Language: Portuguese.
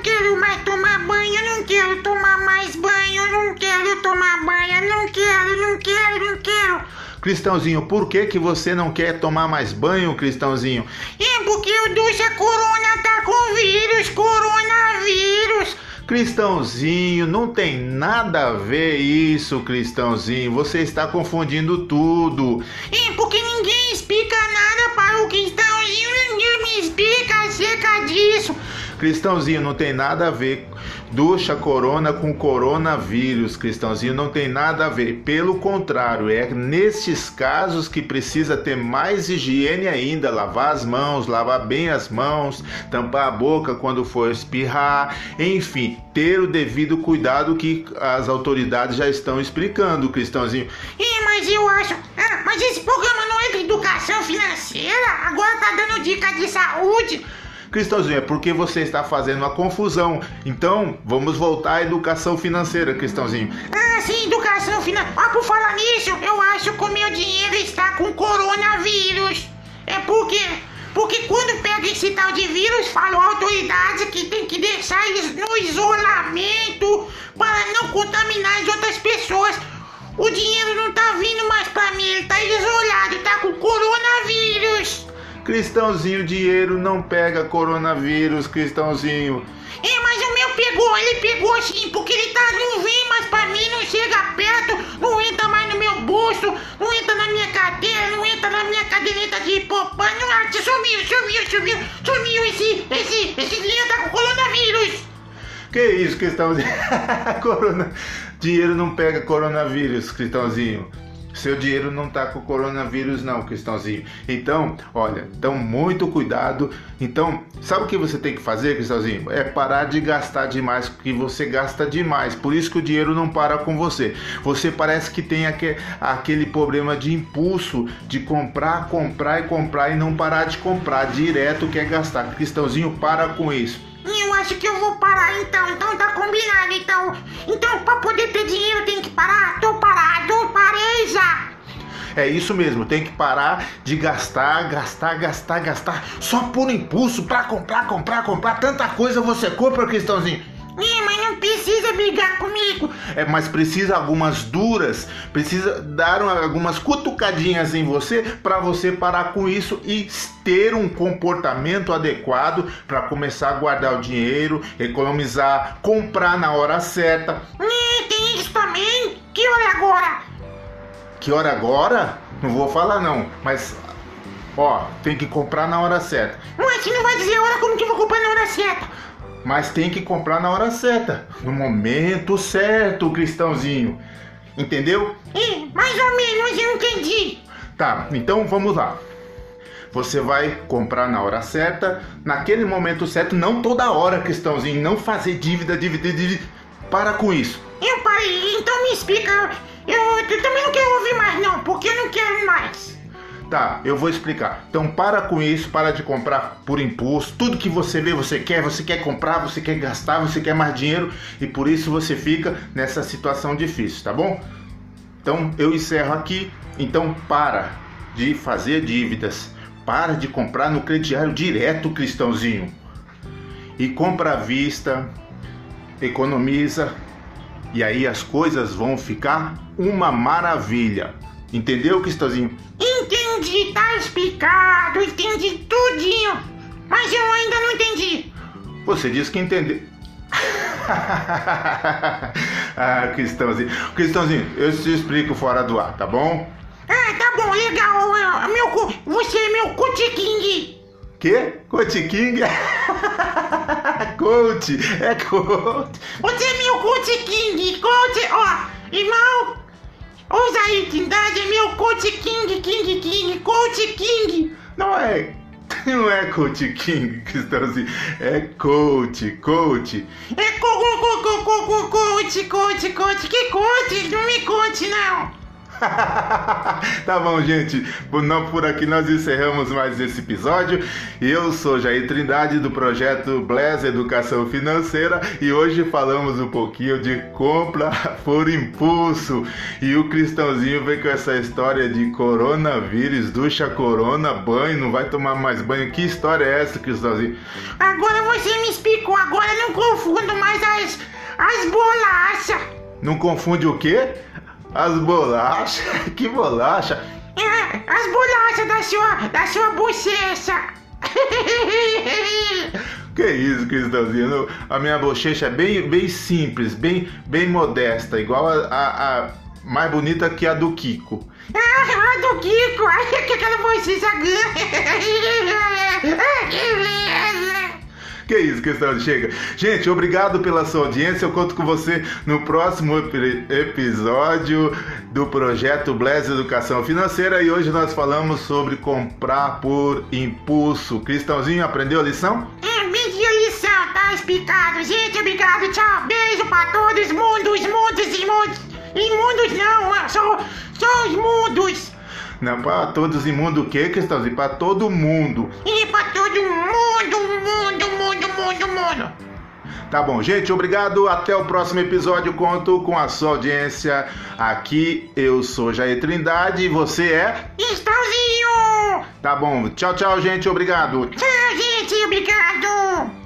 não quero mais tomar banho, eu não quero tomar mais banho, eu não quero tomar banho, eu não quero, não quero, não quero. Cristãozinho, por que que você não quer tomar mais banho, Cristãozinho? É porque o Ducha Corona tá com vírus, coronavírus. Cristãozinho, não tem nada a ver isso, Cristãozinho. Você está confundindo tudo. É porque ninguém explica nada para o Cristãozinho, ninguém me explica acerca disso. Cristãozinho, não tem nada a ver ducha corona com coronavírus, Cristãozinho, não tem nada a ver. Pelo contrário, é nestes casos que precisa ter mais higiene ainda, lavar as mãos, lavar bem as mãos, tampar a boca quando for espirrar, enfim, ter o devido cuidado que as autoridades já estão explicando, Cristãozinho. É, mas eu acho. Ah, mas esse programa não é de educação financeira? Agora tá dando dica de saúde. Cristãozinho, é porque você está fazendo uma confusão. Então, vamos voltar à educação financeira, Cristãozinho. Ah, sim, educação financeira. Ah, por falar nisso, eu acho que o meu dinheiro está com coronavírus. É porque. Porque quando pega esse tal de vírus, falam autoridades que tem que deixar eles no isolamento para não contaminar as outras pessoas. O dinheiro não tá vindo mais pra mim, ele tá isolado. Cristãozinho, dinheiro não pega coronavírus, Cristãozinho. É, mas o meu pegou, ele pegou sim, porque ele tá, não vem mais pra mim, não chega perto, não entra mais no meu bolso, não entra na minha carteira, não entra na minha caderneta de poupança, não, ah, sumiu, sumiu, sumiu, sumiu esse, esse, esse dinheiro tá com coronavírus. Que isso, Cristãozinho? Corona... Dinheiro não pega coronavírus, Cristãozinho. Seu dinheiro não tá com coronavírus não, Cristãozinho. Então, olha, então muito cuidado. Então, sabe o que você tem que fazer, Cristãozinho? É parar de gastar demais, porque você gasta demais. Por isso que o dinheiro não para com você. Você parece que tem aquele, problema de impulso de comprar, comprar e comprar e não parar de comprar. Direto quer gastar. Cristãozinho, para com isso. Eu acho que eu vou parar então, então tá combinado, então. Então, pra poder ter dinheiro tem É isso mesmo, tem que parar de gastar, gastar, gastar, gastar só por impulso para comprar, comprar, comprar. Tanta coisa você compra, Cristãozinho. É, mas não precisa brigar comigo. É, mas precisa algumas duras, precisa dar uma- algumas cutucadinhas em você para você parar com isso e ter um comportamento adequado para começar a guardar o dinheiro, economizar, comprar na hora certa. É, tem isso também. Que hora agora? Que hora agora? Não vou falar não, mas ó, tem que comprar na hora certa. Ué, você não vai dizer a hora como que eu vou comprar na hora certa. Mas tem que comprar na hora certa, no momento certo, Cristãozinho. Entendeu? É, mais ou menos, eu entendi. Tá, então vamos lá. Você vai comprar na hora certa, naquele momento certo, não toda hora, Cristãozinho. Não fazer dívida, dívida, dívida. Para com isso. Eu parei, então me explica. Eu, também não quero ouvir mais não, porque eu não quero mais. Tá, eu vou explicar. Então para com isso, para de comprar por impulso. Tudo que você vê, você quer, você quer comprar, você quer gastar, você quer mais dinheiro e por isso você fica nessa situação difícil, tá bom? Então eu encerro aqui. Então para de fazer dívidas. Para de comprar no crediário direto, Cristãozinho. E compra à vista, economiza e aí as coisas vão ficar uma maravilha. Entendeu, Cristãozinho? Entendi, tá explicado, entendi tudinho. Mas eu ainda não entendi. Você disse que entendeu. ah, Cristãozinho. Cristãozinho, eu te explico fora do ar, tá bom? Ah, tá bom, legal. é, Meu, você é meu King. Que? Coach King? coach, é coach. Você é meu King. Coach, ó, irmão. Ouça aí, Trindade, é meu Coach King, King, King, Coach King. Não é. Não é Coach King, Cristãozinho. É coach, coach. É co, co, co, co, co, co, coach, coach, coach. Que coach? Não me conte, não. tá bom, gente. Não por aqui nós encerramos mais esse episódio. Eu sou Jair Trindade do projeto Bless Educação Financeira e hoje falamos um pouquinho de compra por impulso. E o Cristãozinho veio com essa história de coronavírus, ducha corona, banho, não vai tomar mais banho. Que história é essa, Cristãozinho? Agora você me explicou, agora não confundo mais as, as bolachas. Não confunde o quê? As bolachas? Que bolacha? É, as bolachas da sua, da sua bochecha. Que isso, Cristãozinho? A minha bochecha é bem, bem simples, bem, bem modesta, igual a, a, a mais bonita que a do Kiko. Ah, a do Kiko, ai, que aquela bochecha Que isso, questão de chega. Gente, obrigado pela sua audiência. Eu conto com você no próximo episódio do projeto Bless Educação Financeira e hoje nós falamos sobre comprar por impulso. Cristãozinho, aprendeu a lição? É, pedi a lição, tá explicado. Gente, obrigado, tchau. Beijo pra todos, mundos, mundos e mundos. Imundos não, só, só os mundos. Não, pra todos imundo o quê, Cristãozinho? Pra todo mundo. E pra todo mundo, mundo. Tá bom, gente, obrigado. Até o próximo episódio. Conto com a sua audiência. Aqui eu sou Jair Trindade e você é. Estãozinho! Tá bom, tchau, tchau, gente. Obrigado. Tchau, gente, obrigado!